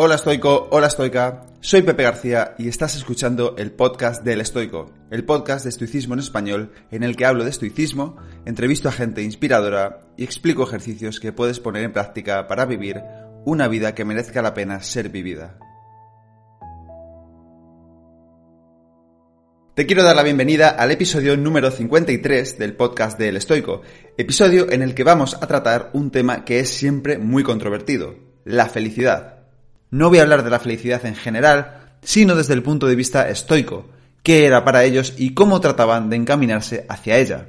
Hola estoico, hola estoica, soy Pepe García y estás escuchando el podcast del estoico, el podcast de estoicismo en español en el que hablo de estoicismo, entrevisto a gente inspiradora y explico ejercicios que puedes poner en práctica para vivir una vida que merezca la pena ser vivida. Te quiero dar la bienvenida al episodio número 53 del podcast del estoico, episodio en el que vamos a tratar un tema que es siempre muy controvertido, la felicidad. No voy a hablar de la felicidad en general, sino desde el punto de vista estoico, qué era para ellos y cómo trataban de encaminarse hacia ella.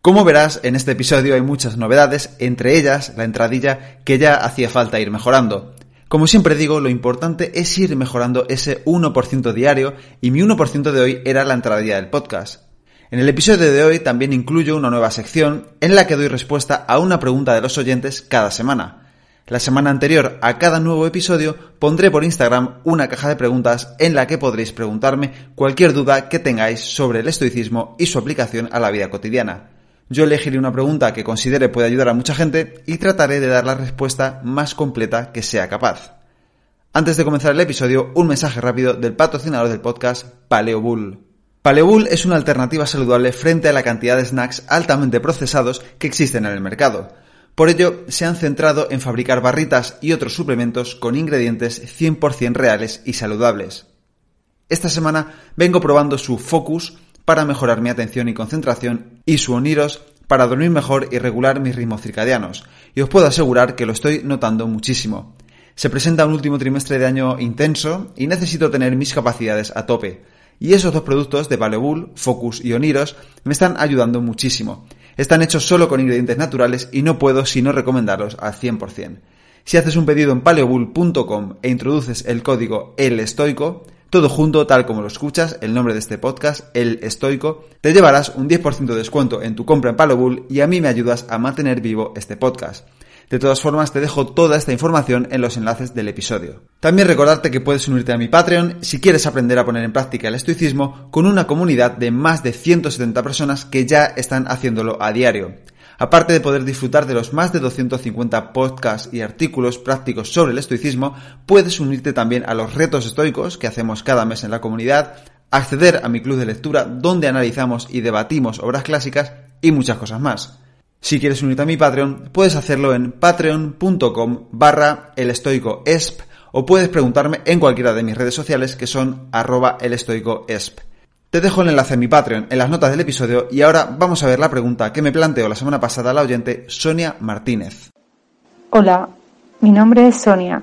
Como verás, en este episodio hay muchas novedades, entre ellas la entradilla que ya hacía falta ir mejorando. Como siempre digo, lo importante es ir mejorando ese 1% diario y mi 1% de hoy era la entradilla del podcast. En el episodio de hoy también incluyo una nueva sección en la que doy respuesta a una pregunta de los oyentes cada semana. La semana anterior a cada nuevo episodio pondré por Instagram una caja de preguntas en la que podréis preguntarme cualquier duda que tengáis sobre el estoicismo y su aplicación a la vida cotidiana. Yo elegiré una pregunta que considere puede ayudar a mucha gente y trataré de dar la respuesta más completa que sea capaz. Antes de comenzar el episodio, un mensaje rápido del patrocinador del podcast, Paleobull. Paleobull es una alternativa saludable frente a la cantidad de snacks altamente procesados que existen en el mercado. Por ello, se han centrado en fabricar barritas y otros suplementos con ingredientes 100% reales y saludables. Esta semana vengo probando su Focus para mejorar mi atención y concentración y su Oniros para dormir mejor y regular mis ritmos circadianos, y os puedo asegurar que lo estoy notando muchísimo. Se presenta un último trimestre de año intenso y necesito tener mis capacidades a tope. Y esos dos productos de Bull, Focus y Oniros me están ayudando muchísimo. Están hechos solo con ingredientes naturales y no puedo sino recomendarlos al 100%. Si haces un pedido en paleobull.com e introduces el código El Estoico, todo junto, tal como lo escuchas, el nombre de este podcast, El Estoico, te llevarás un 10% de descuento en tu compra en Paleobull y a mí me ayudas a mantener vivo este podcast. De todas formas, te dejo toda esta información en los enlaces del episodio. También recordarte que puedes unirte a mi Patreon si quieres aprender a poner en práctica el estoicismo con una comunidad de más de 170 personas que ya están haciéndolo a diario. Aparte de poder disfrutar de los más de 250 podcasts y artículos prácticos sobre el estoicismo, puedes unirte también a los retos estoicos que hacemos cada mes en la comunidad, acceder a mi club de lectura donde analizamos y debatimos obras clásicas y muchas cosas más. Si quieres unirte a mi Patreon, puedes hacerlo en patreon.com barra elestoicoesp o puedes preguntarme en cualquiera de mis redes sociales que son arroba elestoicoesp. Te dejo el enlace a mi Patreon en las notas del episodio y ahora vamos a ver la pregunta que me planteó la semana pasada la oyente Sonia Martínez. Hola, mi nombre es Sonia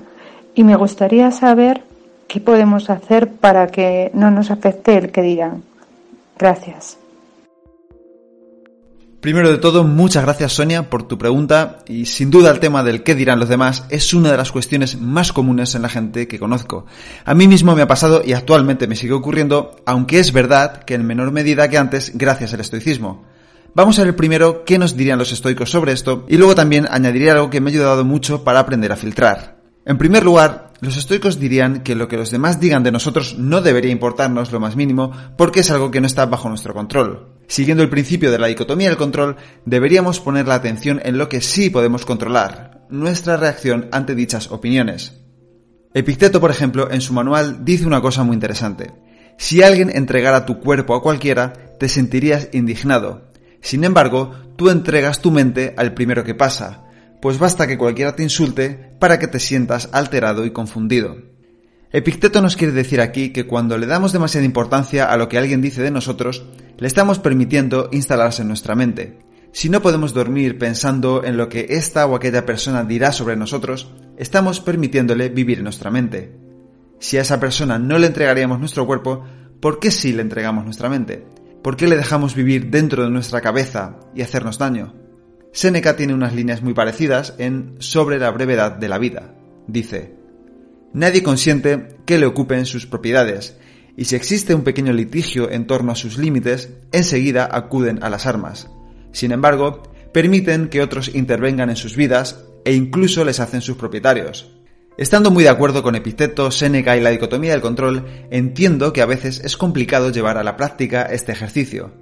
y me gustaría saber qué podemos hacer para que no nos afecte el que dirán. Gracias. Primero de todo, muchas gracias Sonia por tu pregunta y sin duda el tema del qué dirán los demás es una de las cuestiones más comunes en la gente que conozco. A mí mismo me ha pasado y actualmente me sigue ocurriendo, aunque es verdad que en menor medida que antes gracias al estoicismo. Vamos a ver primero qué nos dirían los estoicos sobre esto y luego también añadiré algo que me ha ayudado mucho para aprender a filtrar. En primer lugar, los estoicos dirían que lo que los demás digan de nosotros no debería importarnos lo más mínimo porque es algo que no está bajo nuestro control. Siguiendo el principio de la dicotomía del control, deberíamos poner la atención en lo que sí podemos controlar, nuestra reacción ante dichas opiniones. Epicteto, por ejemplo, en su manual dice una cosa muy interesante. Si alguien entregara tu cuerpo a cualquiera, te sentirías indignado. Sin embargo, tú entregas tu mente al primero que pasa, pues basta que cualquiera te insulte para que te sientas alterado y confundido. Epicteto nos quiere decir aquí que cuando le damos demasiada importancia a lo que alguien dice de nosotros, le estamos permitiendo instalarse en nuestra mente. Si no podemos dormir pensando en lo que esta o aquella persona dirá sobre nosotros, estamos permitiéndole vivir en nuestra mente. Si a esa persona no le entregaríamos nuestro cuerpo, ¿por qué sí le entregamos nuestra mente? ¿Por qué le dejamos vivir dentro de nuestra cabeza y hacernos daño? Seneca tiene unas líneas muy parecidas en Sobre la brevedad de la vida. Dice, Nadie consiente que le ocupen sus propiedades, y si existe un pequeño litigio en torno a sus límites, enseguida acuden a las armas. Sin embargo, permiten que otros intervengan en sus vidas e incluso les hacen sus propietarios. Estando muy de acuerdo con Epicteto, Séneca y la dicotomía del control, entiendo que a veces es complicado llevar a la práctica este ejercicio.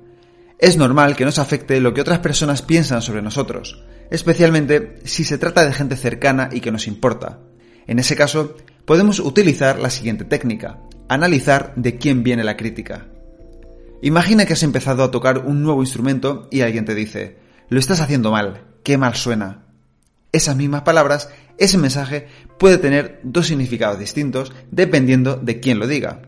Es normal que nos afecte lo que otras personas piensan sobre nosotros, especialmente si se trata de gente cercana y que nos importa. En ese caso, podemos utilizar la siguiente técnica, analizar de quién viene la crítica. Imagina que has empezado a tocar un nuevo instrumento y alguien te dice, lo estás haciendo mal, qué mal suena. Esas mismas palabras, ese mensaje puede tener dos significados distintos dependiendo de quién lo diga.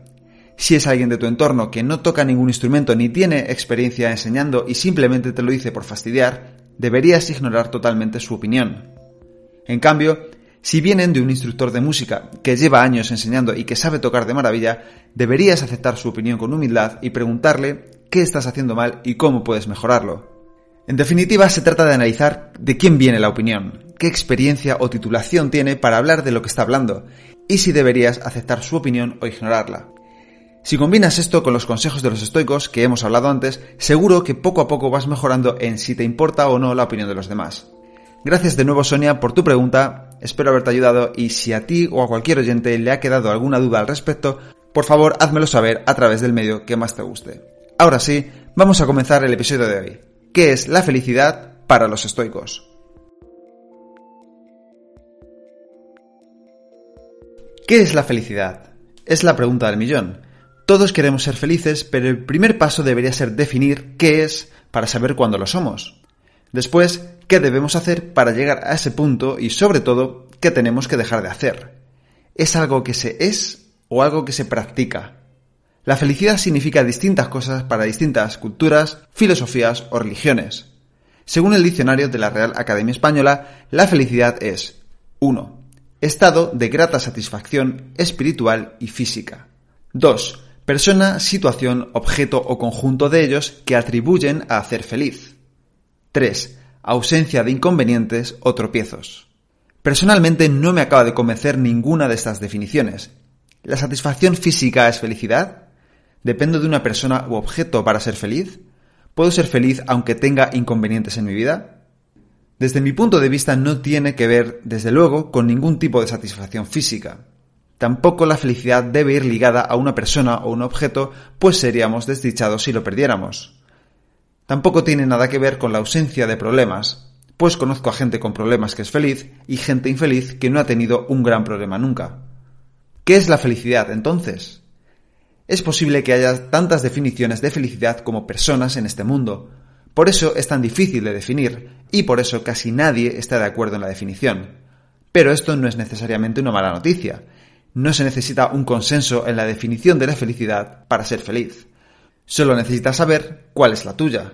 Si es alguien de tu entorno que no toca ningún instrumento ni tiene experiencia enseñando y simplemente te lo dice por fastidiar, deberías ignorar totalmente su opinión. En cambio, si vienen de un instructor de música que lleva años enseñando y que sabe tocar de maravilla, deberías aceptar su opinión con humildad y preguntarle qué estás haciendo mal y cómo puedes mejorarlo. En definitiva, se trata de analizar de quién viene la opinión, qué experiencia o titulación tiene para hablar de lo que está hablando, y si deberías aceptar su opinión o ignorarla. Si combinas esto con los consejos de los estoicos que hemos hablado antes, seguro que poco a poco vas mejorando en si te importa o no la opinión de los demás. Gracias de nuevo Sonia por tu pregunta, espero haberte ayudado y si a ti o a cualquier oyente le ha quedado alguna duda al respecto, por favor házmelo saber a través del medio que más te guste. Ahora sí, vamos a comenzar el episodio de hoy. ¿Qué es la felicidad para los estoicos? ¿Qué es la felicidad? Es la pregunta del millón. Todos queremos ser felices, pero el primer paso debería ser definir qué es para saber cuándo lo somos. Después, qué debemos hacer para llegar a ese punto y sobre todo, qué tenemos que dejar de hacer. ¿Es algo que se es o algo que se practica? La felicidad significa distintas cosas para distintas culturas, filosofías o religiones. Según el diccionario de la Real Academia Española, la felicidad es 1. Estado de grata satisfacción espiritual y física. 2. Persona, situación, objeto o conjunto de ellos que atribuyen a hacer feliz. 3. Ausencia de inconvenientes o tropiezos. Personalmente no me acaba de convencer ninguna de estas definiciones. ¿La satisfacción física es felicidad? ¿Dependo de una persona u objeto para ser feliz? ¿Puedo ser feliz aunque tenga inconvenientes en mi vida? Desde mi punto de vista no tiene que ver, desde luego, con ningún tipo de satisfacción física. Tampoco la felicidad debe ir ligada a una persona o un objeto, pues seríamos desdichados si lo perdiéramos. Tampoco tiene nada que ver con la ausencia de problemas, pues conozco a gente con problemas que es feliz y gente infeliz que no ha tenido un gran problema nunca. ¿Qué es la felicidad entonces? Es posible que haya tantas definiciones de felicidad como personas en este mundo. Por eso es tan difícil de definir y por eso casi nadie está de acuerdo en la definición. Pero esto no es necesariamente una mala noticia. No se necesita un consenso en la definición de la felicidad para ser feliz. Solo necesitas saber cuál es la tuya.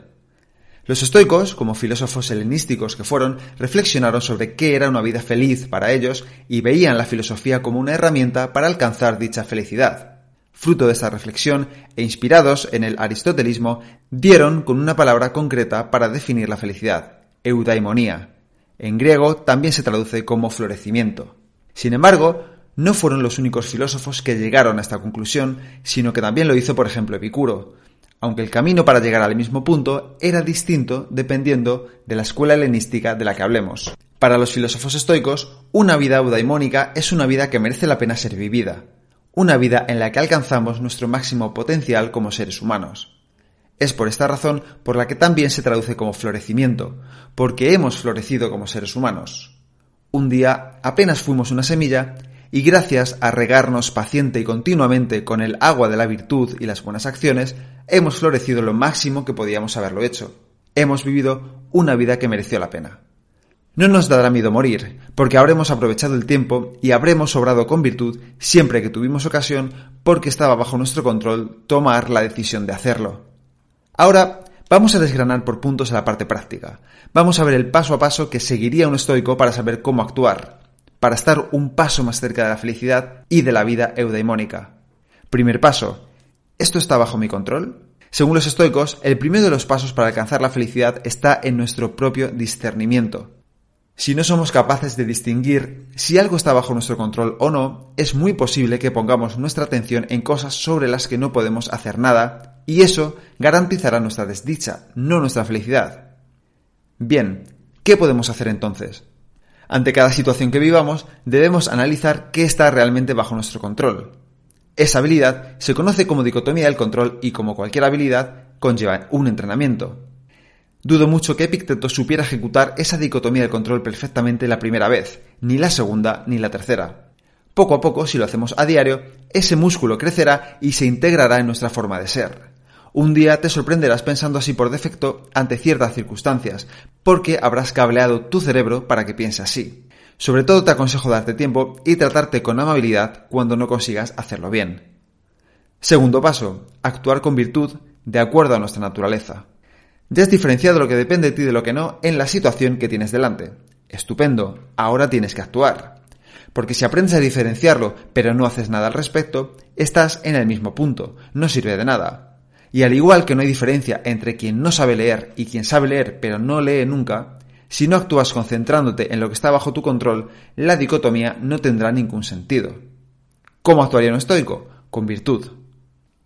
Los estoicos, como filósofos helenísticos que fueron, reflexionaron sobre qué era una vida feliz para ellos y veían la filosofía como una herramienta para alcanzar dicha felicidad. Fruto de esta reflexión e inspirados en el aristotelismo, dieron con una palabra concreta para definir la felicidad, eudaimonía. En griego también se traduce como florecimiento. Sin embargo, no fueron los únicos filósofos que llegaron a esta conclusión, sino que también lo hizo, por ejemplo, Epicuro aunque el camino para llegar al mismo punto era distinto dependiendo de la escuela helenística de la que hablemos. Para los filósofos estoicos, una vida eudaimónica es una vida que merece la pena ser vivida, una vida en la que alcanzamos nuestro máximo potencial como seres humanos. Es por esta razón por la que también se traduce como florecimiento, porque hemos florecido como seres humanos. Un día apenas fuimos una semilla y gracias a regarnos paciente y continuamente con el agua de la virtud y las buenas acciones, hemos florecido lo máximo que podíamos haberlo hecho. Hemos vivido una vida que mereció la pena. No nos dará miedo morir, porque habremos aprovechado el tiempo y habremos sobrado con virtud siempre que tuvimos ocasión, porque estaba bajo nuestro control tomar la decisión de hacerlo. Ahora vamos a desgranar por puntos a la parte práctica. Vamos a ver el paso a paso que seguiría un estoico para saber cómo actuar para estar un paso más cerca de la felicidad y de la vida eudaimónica. Primer paso, ¿esto está bajo mi control? Según los estoicos, el primero de los pasos para alcanzar la felicidad está en nuestro propio discernimiento. Si no somos capaces de distinguir si algo está bajo nuestro control o no, es muy posible que pongamos nuestra atención en cosas sobre las que no podemos hacer nada, y eso garantizará nuestra desdicha, no nuestra felicidad. Bien, ¿qué podemos hacer entonces? Ante cada situación que vivamos, debemos analizar qué está realmente bajo nuestro control. Esa habilidad se conoce como dicotomía del control y como cualquier habilidad conlleva un entrenamiento. Dudo mucho que Epicteto supiera ejecutar esa dicotomía del control perfectamente la primera vez, ni la segunda ni la tercera. Poco a poco, si lo hacemos a diario, ese músculo crecerá y se integrará en nuestra forma de ser. Un día te sorprenderás pensando así por defecto ante ciertas circunstancias, porque habrás cableado tu cerebro para que piense así. Sobre todo te aconsejo darte tiempo y tratarte con amabilidad cuando no consigas hacerlo bien. Segundo paso, actuar con virtud de acuerdo a nuestra naturaleza. Ya has diferenciado lo que depende de ti de lo que no en la situación que tienes delante. Estupendo, ahora tienes que actuar porque si aprendes a diferenciarlo pero no haces nada al respecto, estás en el mismo punto, no sirve de nada. Y al igual que no hay diferencia entre quien no sabe leer y quien sabe leer pero no lee nunca, si no actúas concentrándote en lo que está bajo tu control, la dicotomía no tendrá ningún sentido. ¿Cómo actuaría un estoico? Con virtud.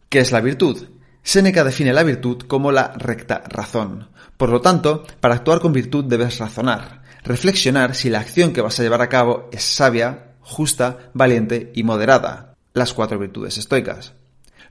¿Qué es la virtud? Séneca define la virtud como la recta razón. Por lo tanto, para actuar con virtud debes razonar, reflexionar si la acción que vas a llevar a cabo es sabia, justa, valiente y moderada, las cuatro virtudes estoicas.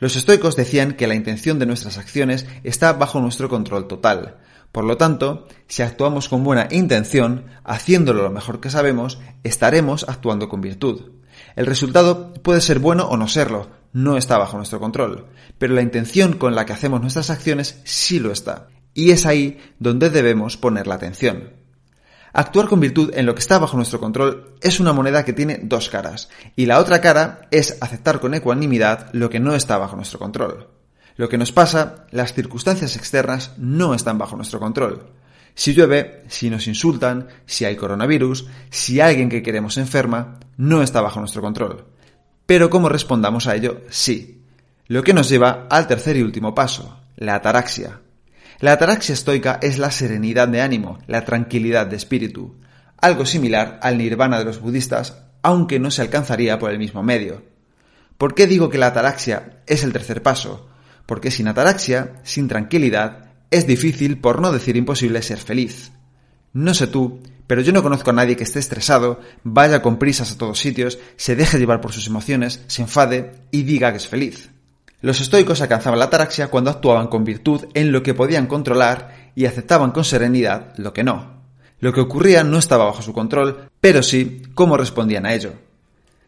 Los estoicos decían que la intención de nuestras acciones está bajo nuestro control total. Por lo tanto, si actuamos con buena intención, haciéndolo lo mejor que sabemos, estaremos actuando con virtud. El resultado puede ser bueno o no serlo, no está bajo nuestro control, pero la intención con la que hacemos nuestras acciones sí lo está. Y es ahí donde debemos poner la atención. Actuar con virtud en lo que está bajo nuestro control es una moneda que tiene dos caras, y la otra cara es aceptar con ecuanimidad lo que no está bajo nuestro control. Lo que nos pasa, las circunstancias externas no están bajo nuestro control. Si llueve, si nos insultan, si hay coronavirus, si alguien que queremos enferma, no está bajo nuestro control. Pero cómo respondamos a ello, sí. Lo que nos lleva al tercer y último paso, la ataraxia, la ataraxia estoica es la serenidad de ánimo, la tranquilidad de espíritu, algo similar al nirvana de los budistas, aunque no se alcanzaría por el mismo medio. ¿Por qué digo que la ataraxia es el tercer paso? Porque sin ataraxia, sin tranquilidad, es difícil, por no decir imposible, ser feliz. No sé tú, pero yo no conozco a nadie que esté estresado, vaya con prisas a todos sitios, se deje llevar por sus emociones, se enfade y diga que es feliz. Los estoicos alcanzaban la ataraxia cuando actuaban con virtud en lo que podían controlar y aceptaban con serenidad lo que no. Lo que ocurría no estaba bajo su control, pero sí cómo respondían a ello.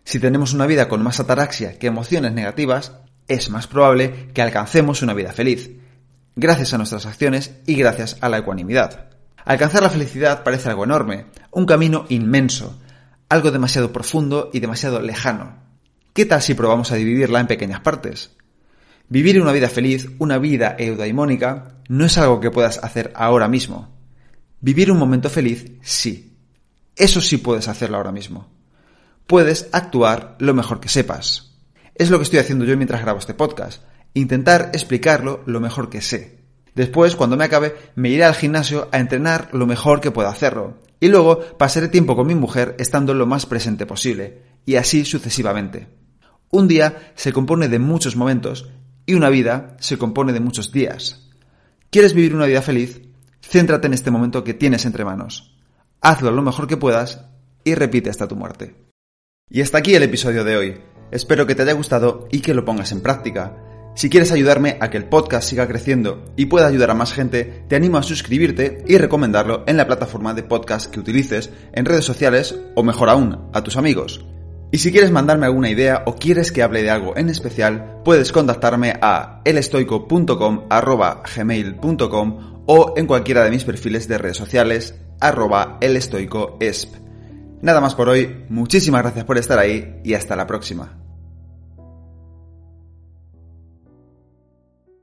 Si tenemos una vida con más ataraxia que emociones negativas, es más probable que alcancemos una vida feliz, gracias a nuestras acciones y gracias a la ecuanimidad. Alcanzar la felicidad parece algo enorme, un camino inmenso, algo demasiado profundo y demasiado lejano. ¿Qué tal si probamos a dividirla en pequeñas partes? Vivir una vida feliz, una vida eudaimónica, no es algo que puedas hacer ahora mismo. Vivir un momento feliz, sí. Eso sí puedes hacerlo ahora mismo. Puedes actuar lo mejor que sepas. Es lo que estoy haciendo yo mientras grabo este podcast. Intentar explicarlo lo mejor que sé. Después, cuando me acabe, me iré al gimnasio a entrenar lo mejor que pueda hacerlo. Y luego pasaré tiempo con mi mujer estando lo más presente posible. Y así sucesivamente. Un día se compone de muchos momentos y una vida se compone de muchos días. ¿Quieres vivir una vida feliz? Céntrate en este momento que tienes entre manos. Hazlo lo mejor que puedas y repite hasta tu muerte. Y hasta aquí el episodio de hoy. Espero que te haya gustado y que lo pongas en práctica. Si quieres ayudarme a que el podcast siga creciendo y pueda ayudar a más gente, te animo a suscribirte y recomendarlo en la plataforma de podcast que utilices, en redes sociales o mejor aún, a tus amigos. Y si quieres mandarme alguna idea o quieres que hable de algo en especial, puedes contactarme a elestoico.com@gmail.com o en cualquiera de mis perfiles de redes sociales arroba elestoicoesp. Nada más por hoy, muchísimas gracias por estar ahí y hasta la próxima.